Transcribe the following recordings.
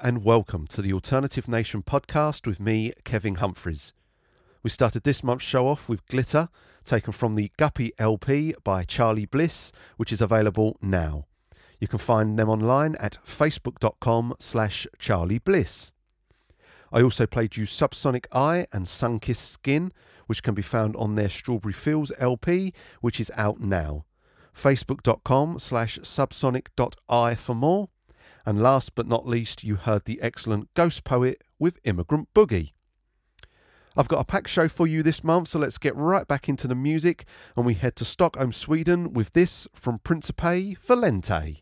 And welcome to the Alternative Nation podcast with me, Kevin Humphreys. We started this month's show off with Glitter, taken from the Guppy LP by Charly Bliss, which is available now. You can find them online at facebook.com slash Charly Bliss. I also played you Subsonic Eye and Sunkissed Skin, which can be found on their Strawberry Fields LP, which is out now. facebook.com slash subsonic.eye for more. And last but not least, you heard the excellent Ghostpoet with Immigrant Boogie. I've got a packed show for you this month, so let's get right back into the music and we head to Stockholm, Sweden with this from Principe Valente.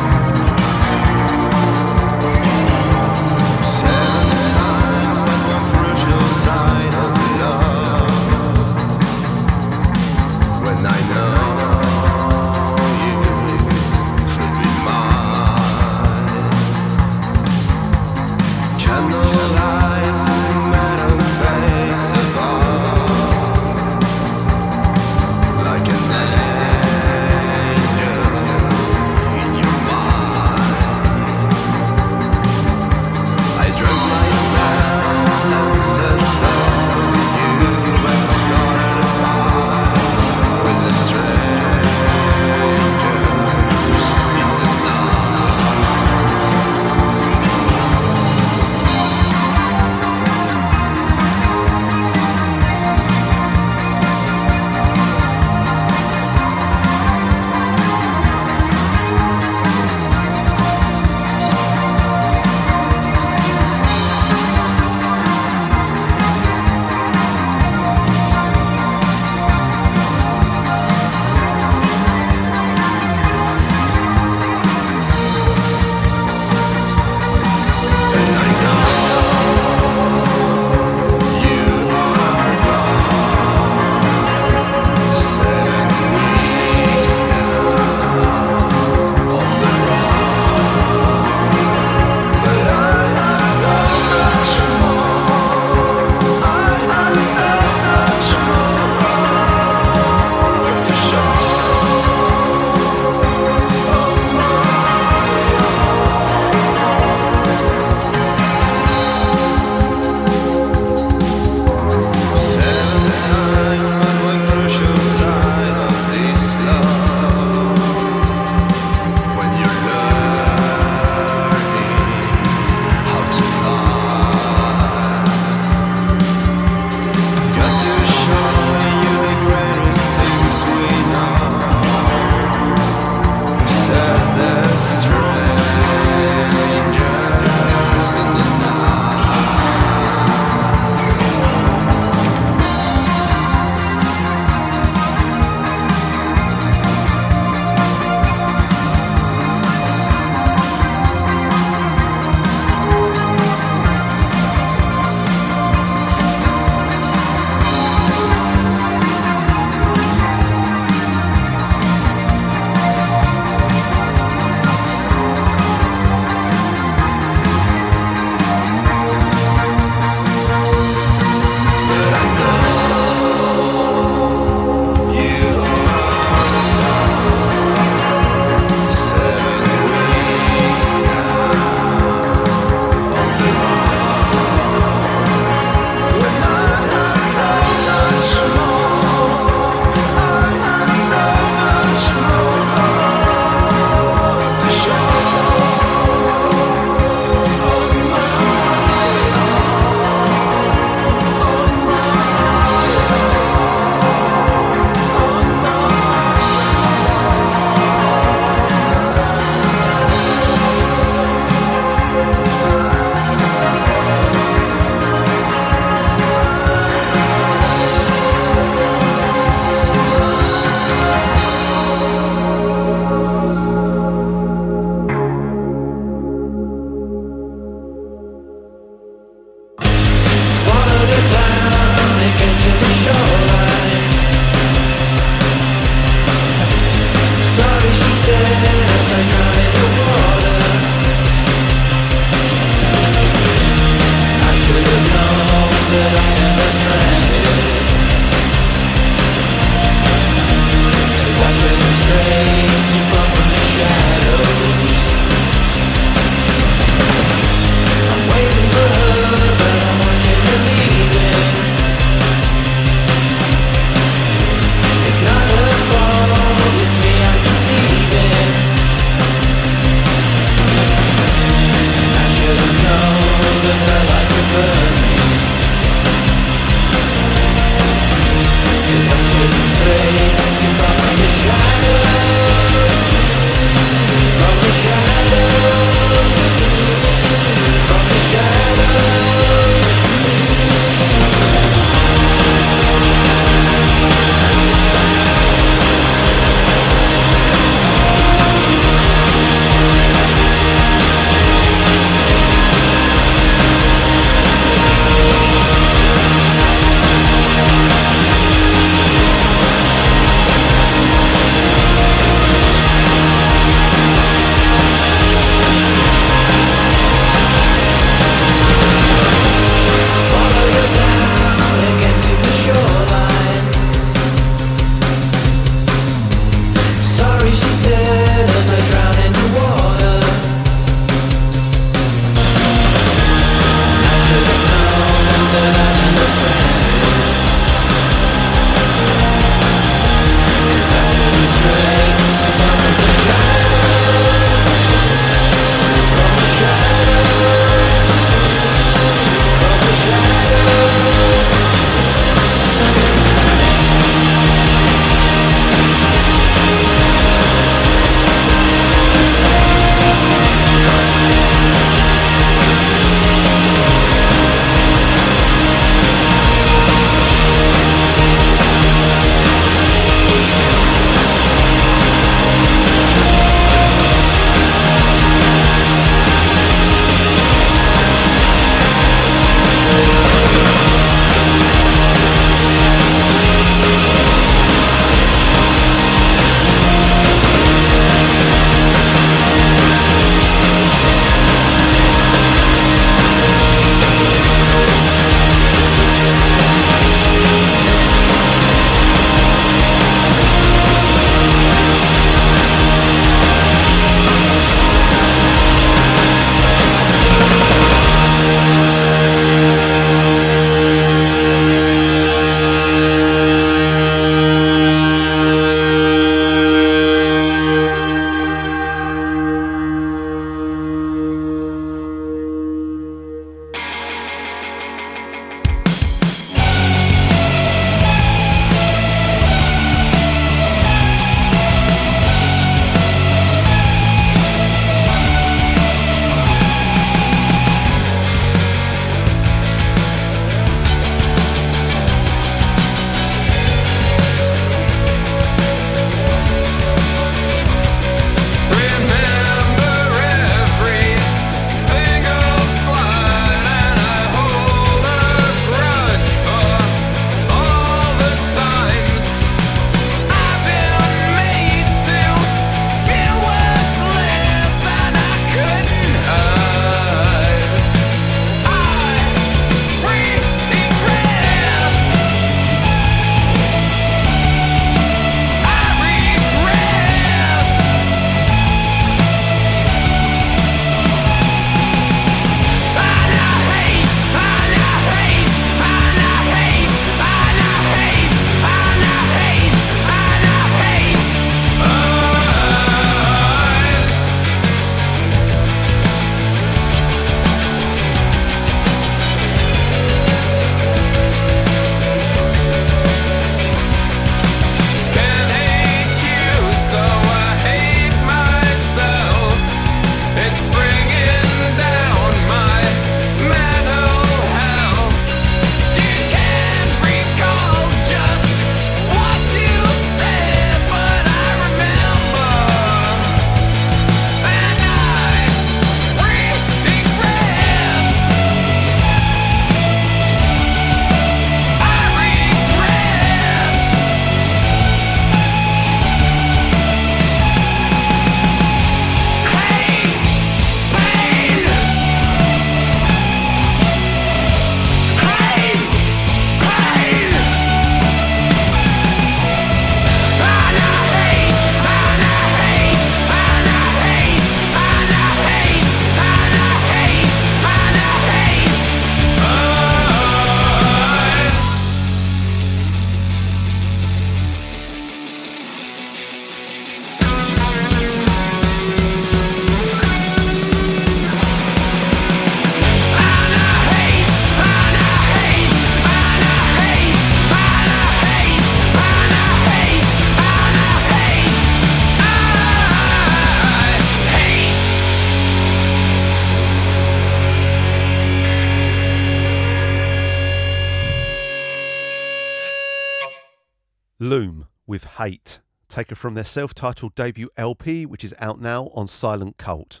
With Hate, taken from their self titled debut LP, which is out now on Silent Cult.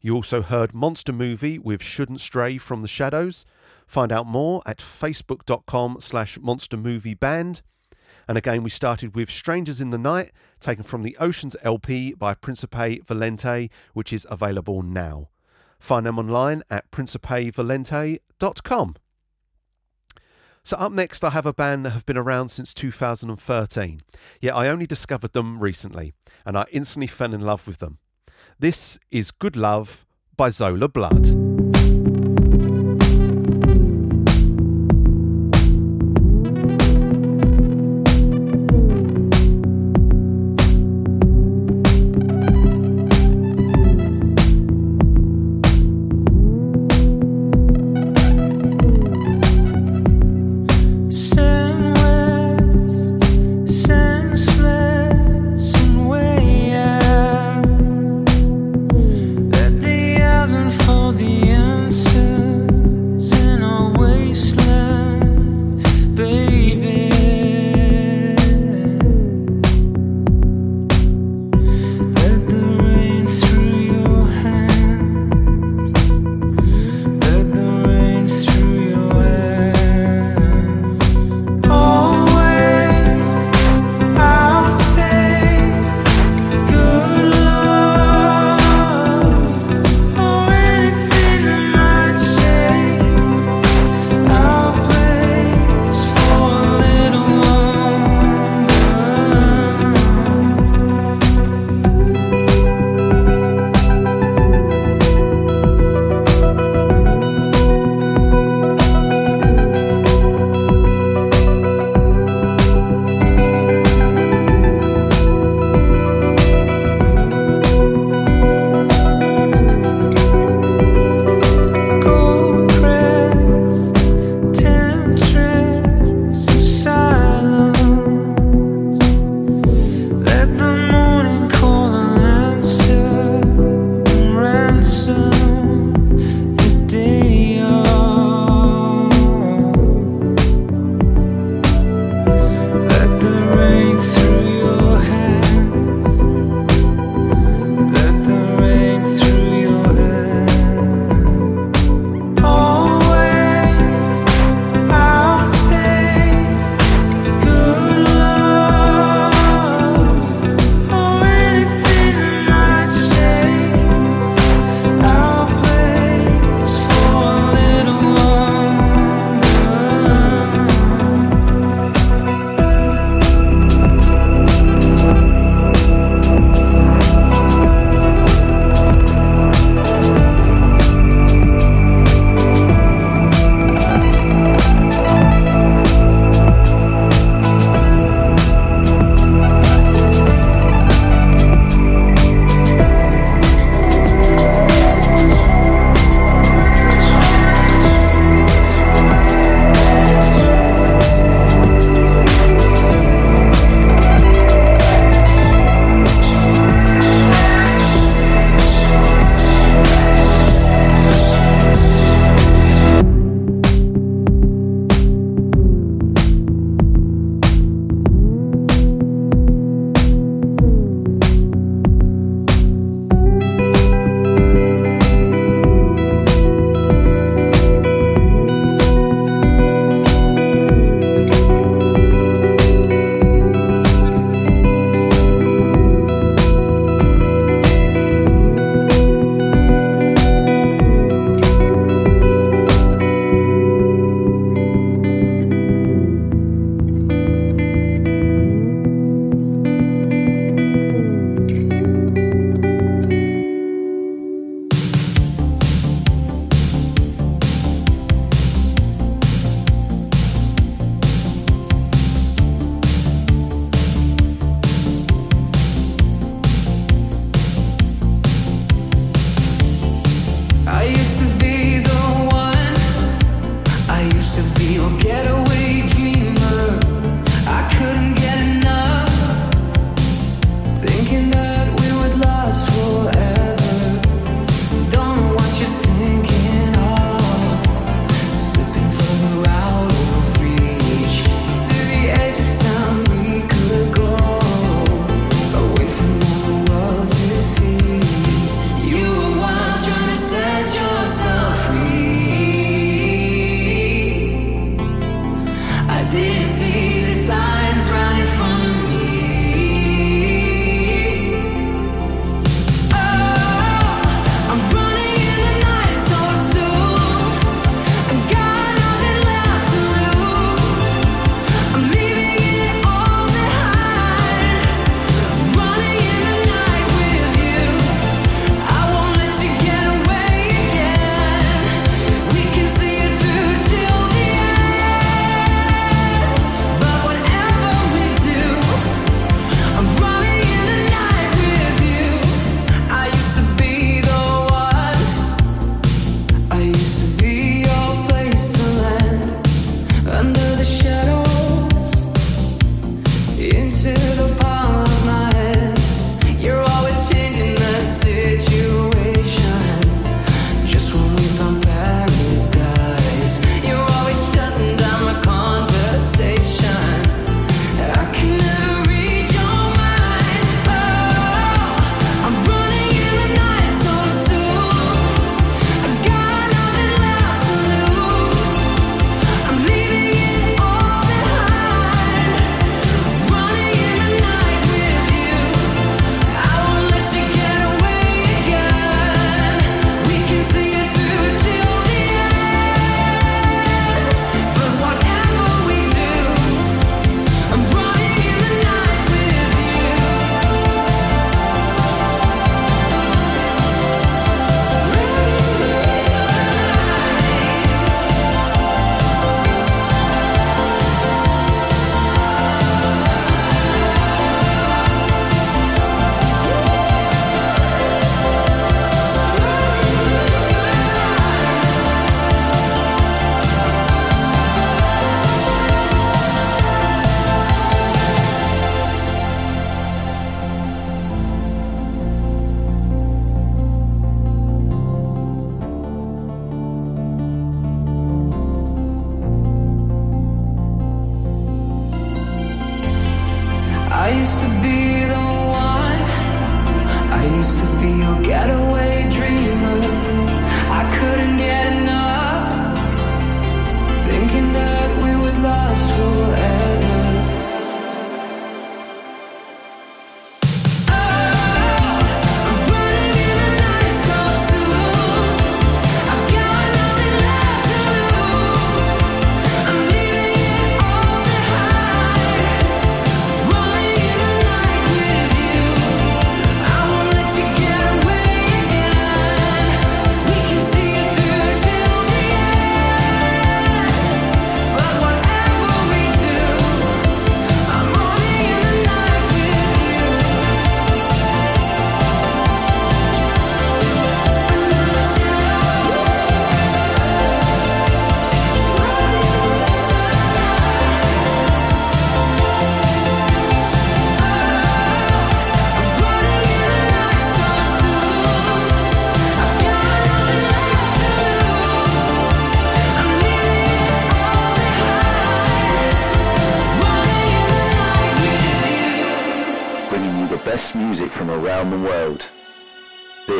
You also heard Monster Movie with Shouldn't Stray from the Shadows. Find out more at facebook.com slash monster movie band. And again, we started with Strangers in the Night, taken from the Oceans LP by Principe Valente, which is available now. Find them online at principevalente.com. So, up next, I have a band that have been around since 2013, yet I only discovered them recently, and I instantly fell in love with them. This is Good Love by Zola Blood.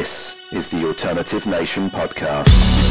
This is the Alternative Nation Podcast.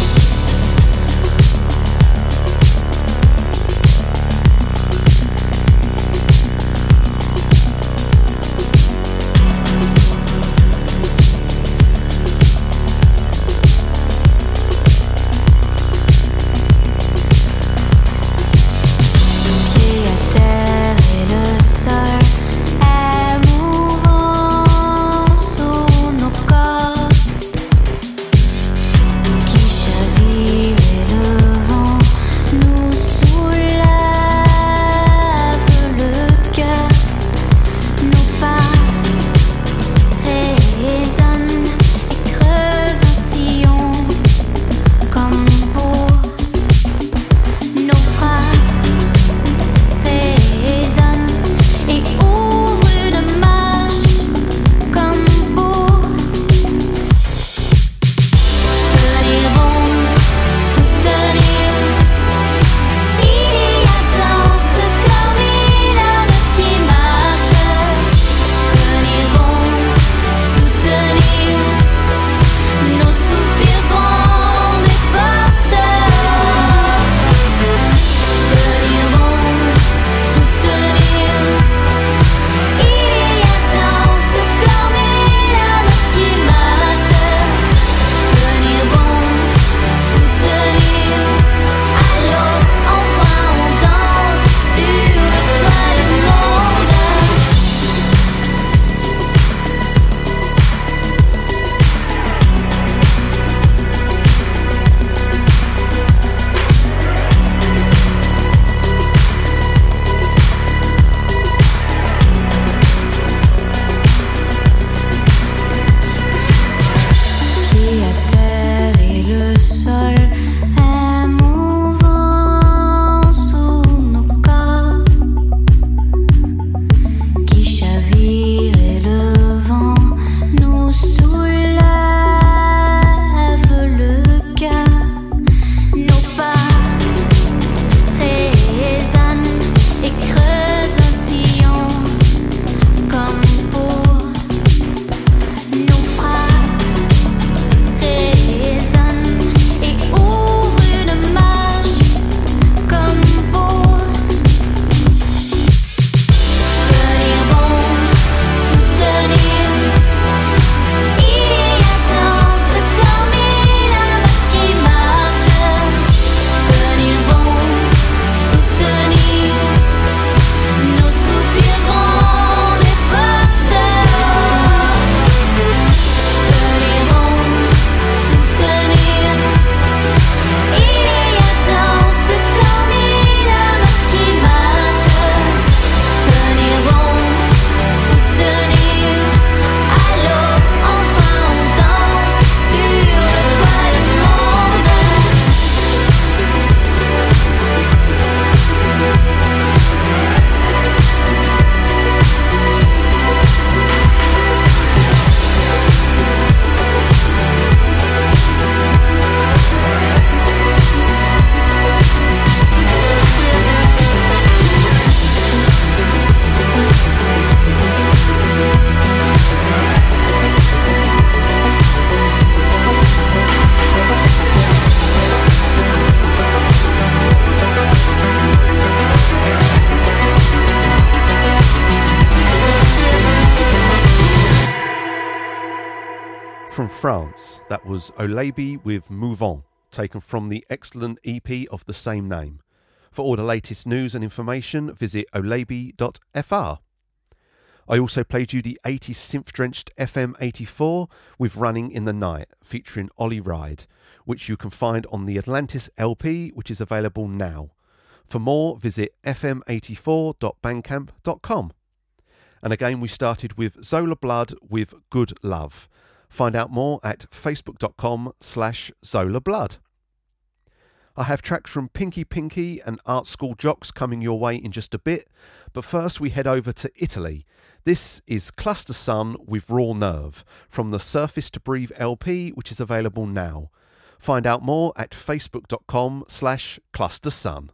France, that was Olabi with On, taken from the excellent EP of the same name. For all the latest news and information, visit olabi.fr. I also played you the 80s synth drenched FM 84 with Running in the Night, featuring Ollie Wride, which you can find on the Atlantis LP, which is available now. For more, visit fm84.bandcamp.com. And again, we started with Zola Blood with Good Love. Find out more at facebook.com slash Zola Blood. I have tracks from Pinky Pinky and Art School Jocks coming your way in just a bit, but first we head over to Italy. This is Cluster Sun with Raw Nerve from the Surface to Breathe LP, which is available now. Find out more at facebook.com slash cluster sun.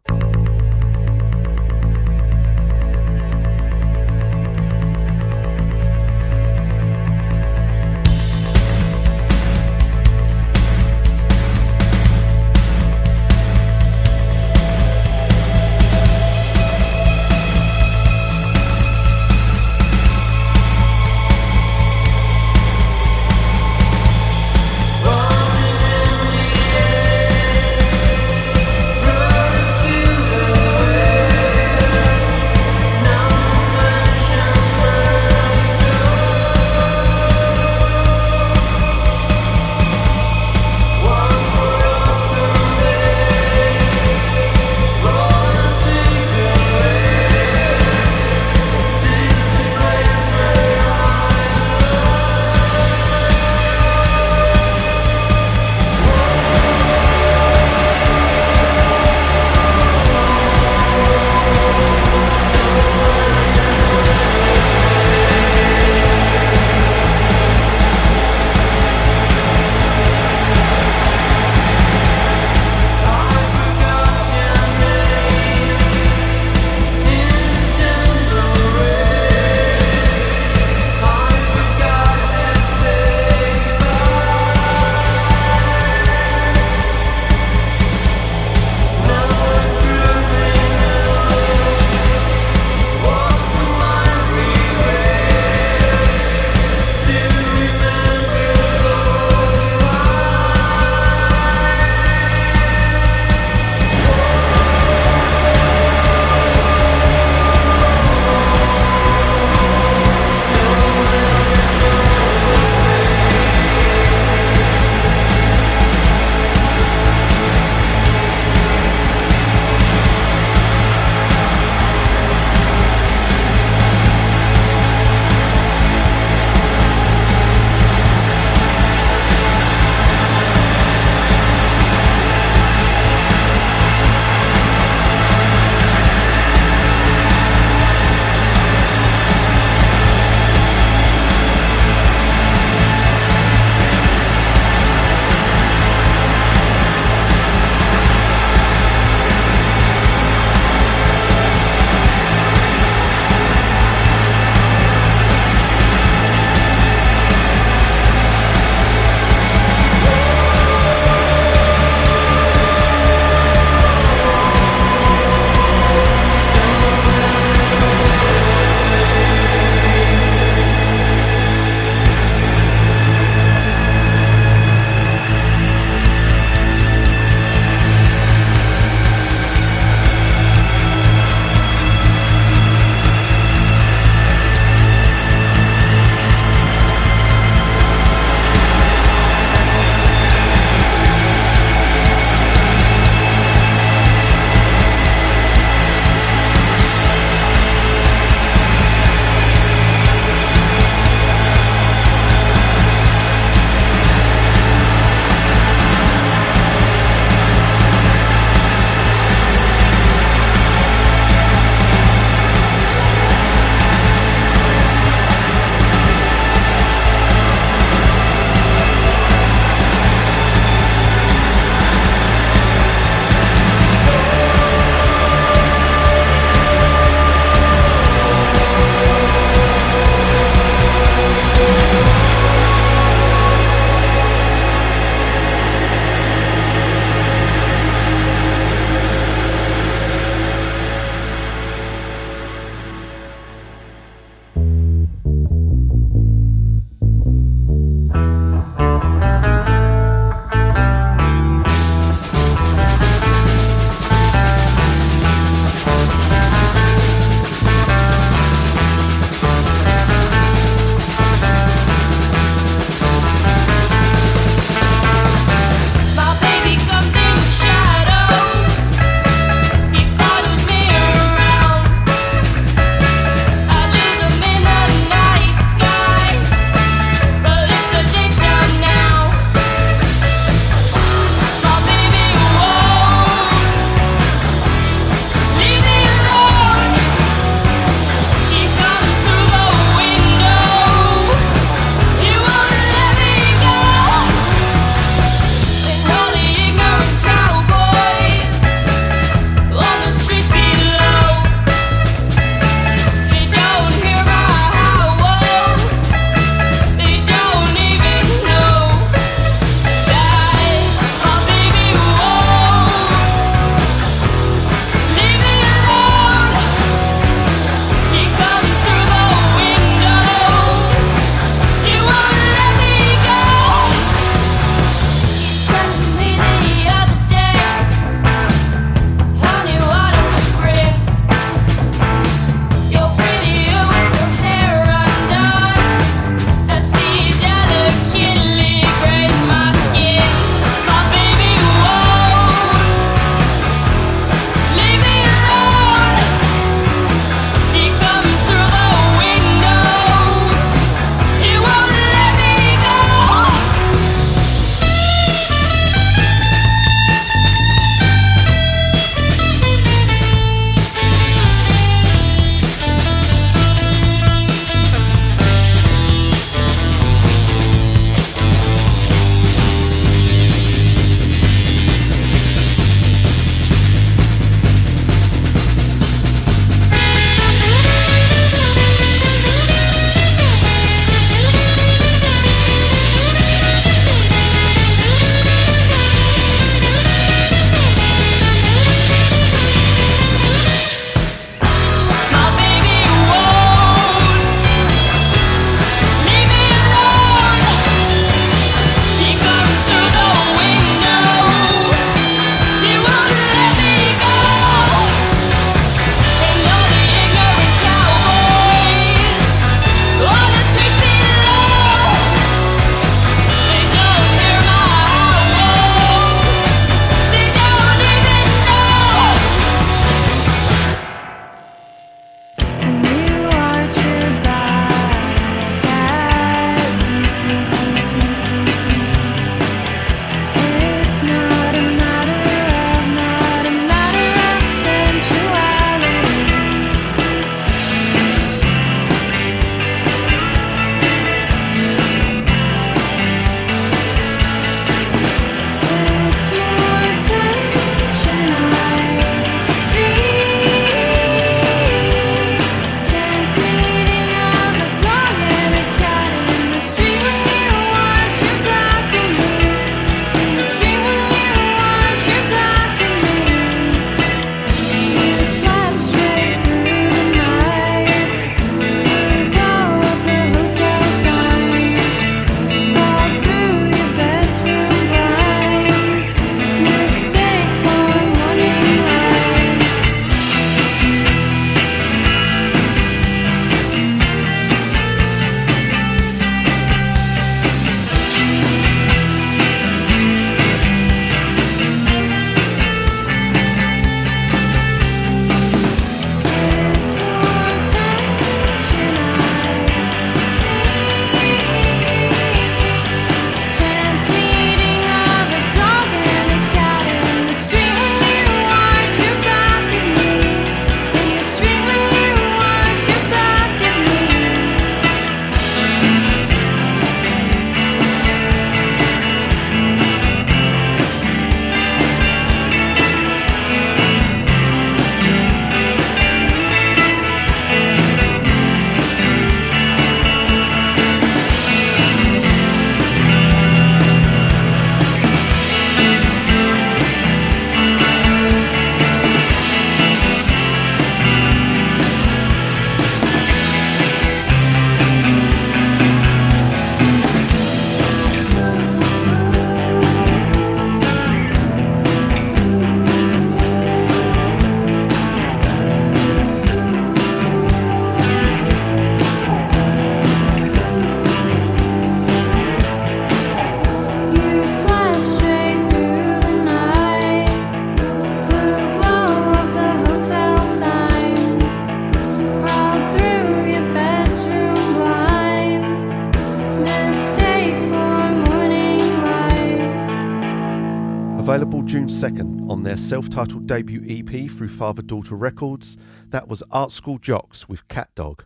self titled debut EP through Father Daughter Records. That was Art School Jocks with Cat Dog.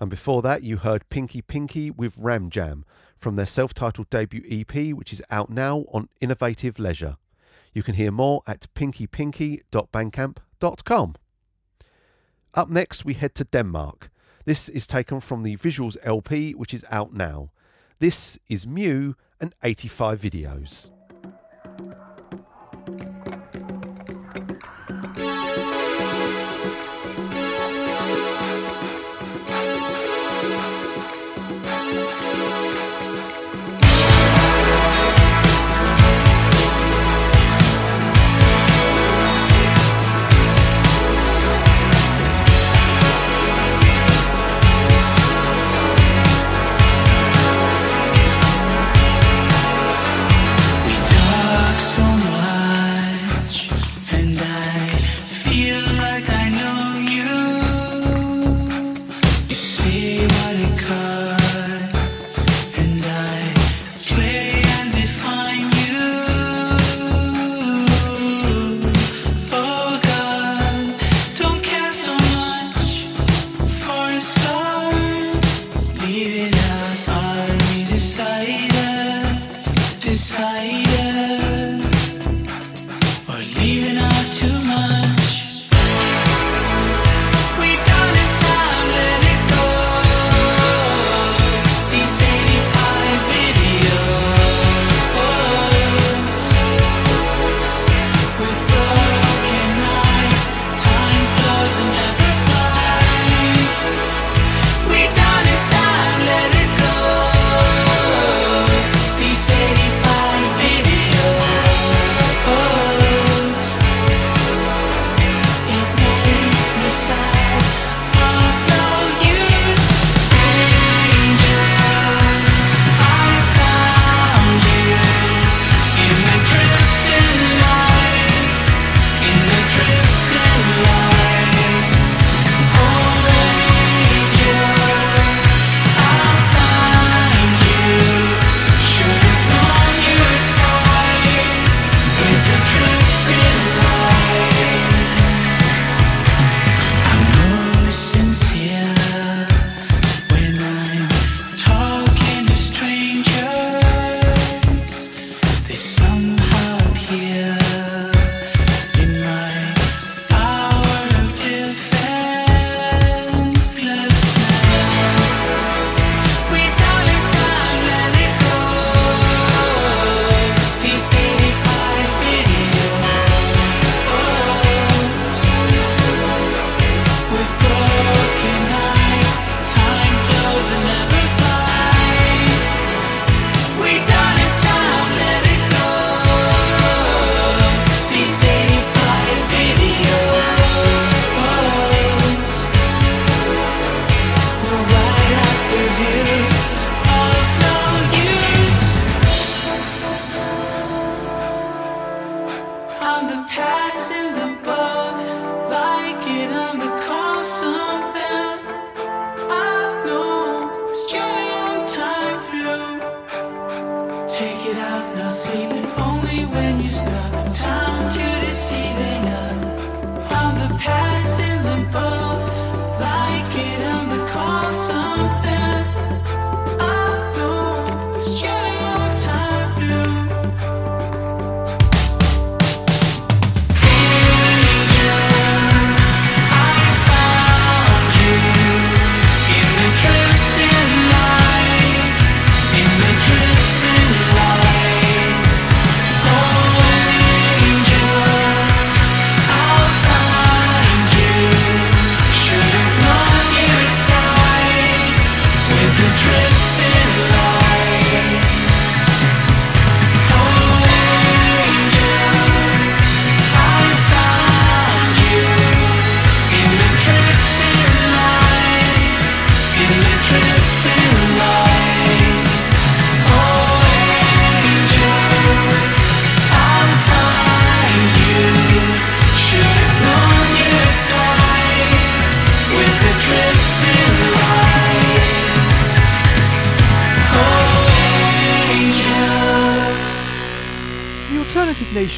And before that, you heard Pinky Pinky with Ram Jam from their self titled debut EP, which is out now on Innovative Leisure. You can hear more at pinkypinky.bandcamp.com. Up next, we head to Denmark. This is taken from the Visuals LP, which is out now. This is Mew and 85 videos.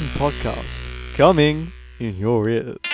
Podcast coming in your ears.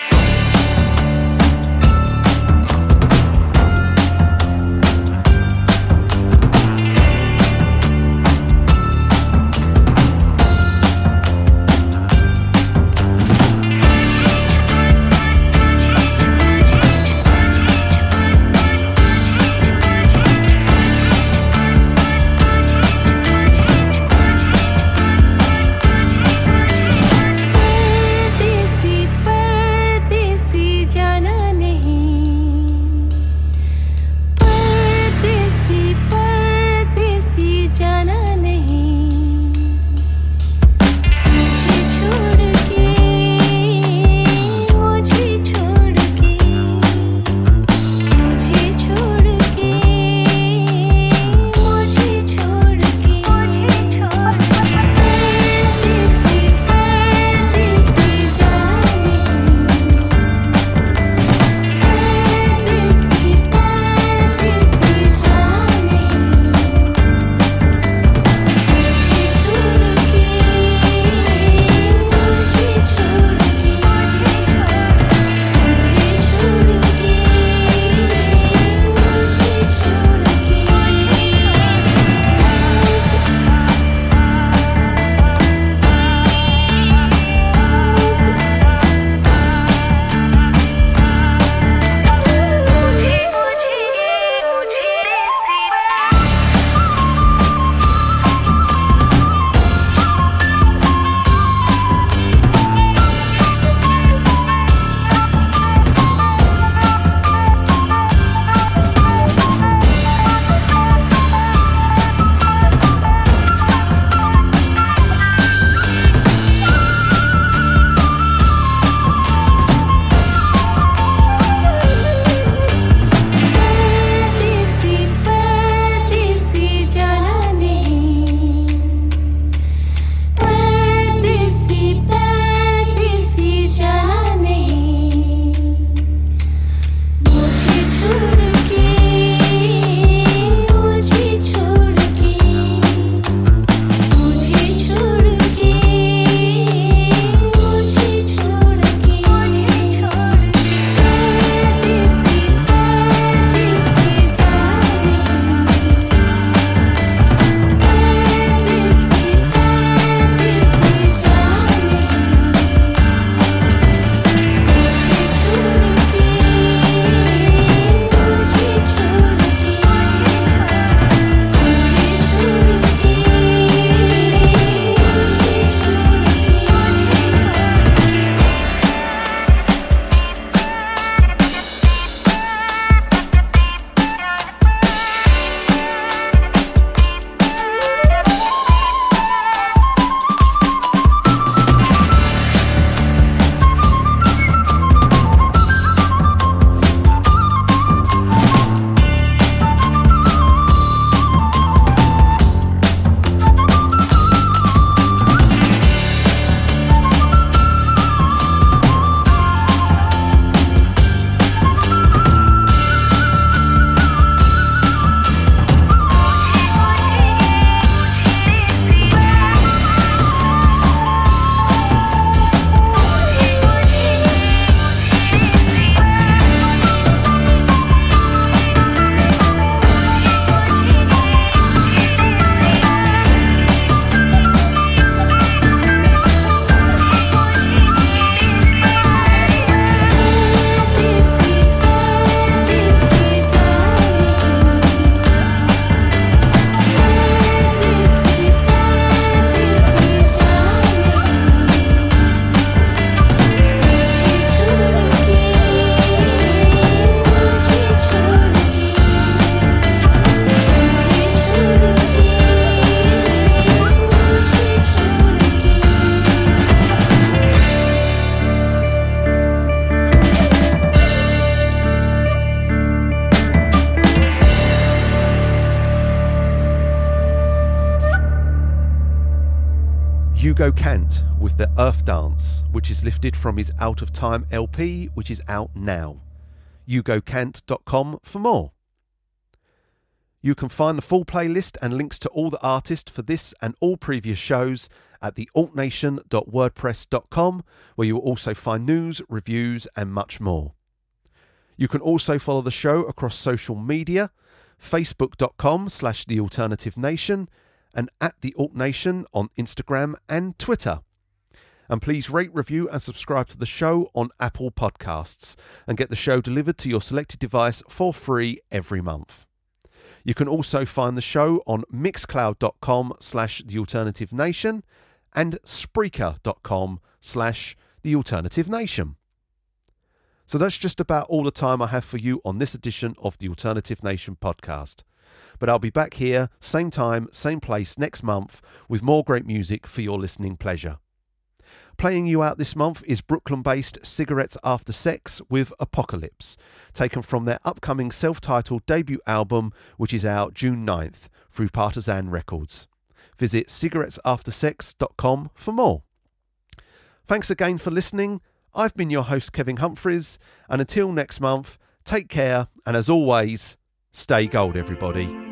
Which is lifted from his Out of Time LP, which is out now. HugoKant.com for more. You can find the full playlist and links to all the artists for this and all previous shows at the altnation.wordpress.com, where you will also find news, reviews, and much more. You can also follow the show across social media, facebook.com slash the alternative nation, and at the on Instagram and Twitter. And please rate, review, and subscribe to the show on Apple Podcasts and get the show delivered to your selected device for free every month. You can also find the show on mixcloud.com slash the alternative nation and spreaker.com slash the alternative nation. So that's just about all the time I have for you on this edition of the Alternative Nation podcast. But I'll be back here, same time, same place next month with more great music for your listening pleasure. Playing you out this month is Brooklyn based Cigarettes After Sex with Apocalypse, taken from their upcoming self titled debut album, which is out June 9th through Partisan Records. Visit cigarettesaftersex.com for more. Thanks again for listening. I've been your host, Kevin Humphreys, and until next month, take care, and as always, stay gold, everybody.